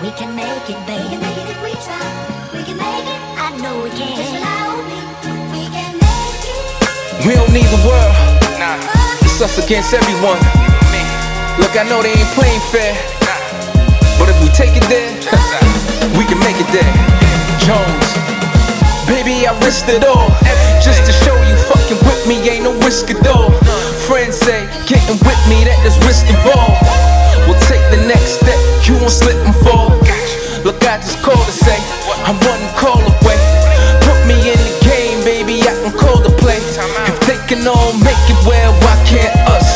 we can make it, baby. If we try, we can make it. I know we can. Just rely on me. We can make it. We don't need the world. It's us against everyone. Look, I know they ain't playing fair. But if we take it there, we can make it there. Jones. Baby, I risked it all. Just to show you fucking with me ain't no risk at all. Friends say, getting with me, that there's risk it well, why can't us?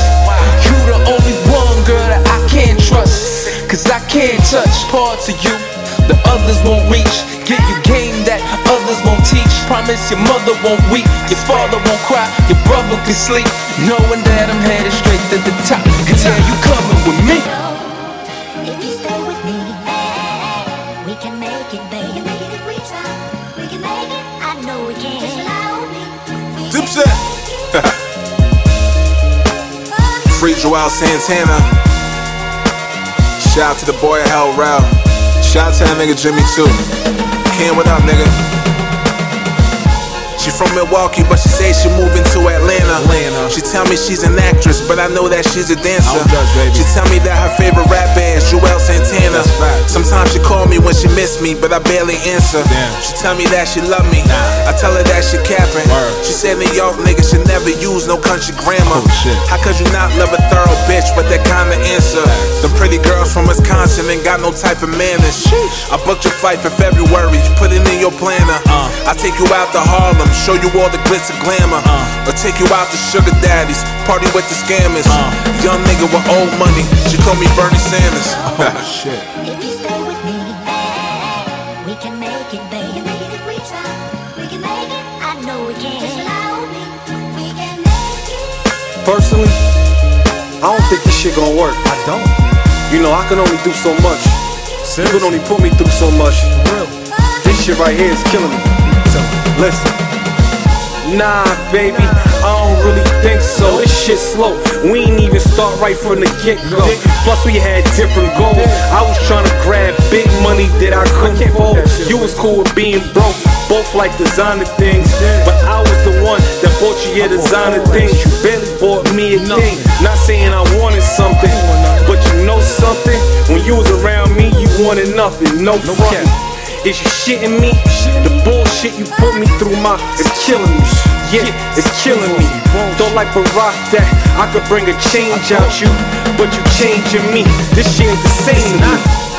You the only one, girl, that I can't trust. Cause I can't touch parts of you the others won't reach. Give you game that others won't teach. Promise your mother won't weep, your father won't cry, your brother can sleep. Knowing that I'm headed straight to the top. And yeah, you coming with me. If you stay with me, we can make it, baby. If we try, we can make it. I know we can. Just rely on me. We can Dipset. Free Juelz Santana. Shout out to the boy Hell Rell. Shout out to that nigga Jimmy too. Ken, what up, nigga? She from Milwaukee, but she say she moving to Atlanta. Atlanta. She tell me she's an actress, but I know that she's a dancer. Judge. She tell me that her favorite rap band is Juelz Santana. Sometimes she call me when she miss me, but I barely answer. Damn. She tell me that she love me. I tell her that she capping. She said New York niggas should never use no country grammar. Oh, shit. How could you not love a thorough bitch with that kind of answer? The pretty girls from Wisconsin ain't got no type of manners. I booked your flight for February, you put it in your planner. Uh. I take you out to Harlem, show you all the glitz and glamour. Uh. Or take you out to sugar daddies, party with the scammers. Uh. Young nigga with old money, she call me Bernie Sanders. Oh shit. Know we can. Just rely me. We can make it. Personally, I don't think this shit gonna work. I don't. You know, I can only do so much. You can only put me through so much. real. This shit right here is killing me. So, listen. Nah, baby, I don't really think so. This shit slow. We ain't even start right from the get go. Plus, we had different goals. I was trying to grab big money that I couldn't fold. You was cool with being broke, like designer things. But I was the one that bought you your designer things. You barely bought me a thing. Not saying I wanted something, but you know something? When you was around me, you wanted nothing. No front. Is you shitting me? The bullshit you put me through, my it's killing me. Yeah, it's killing me. Don't like Barack that I could bring a change out you, but you changing me. This shit ain't the same.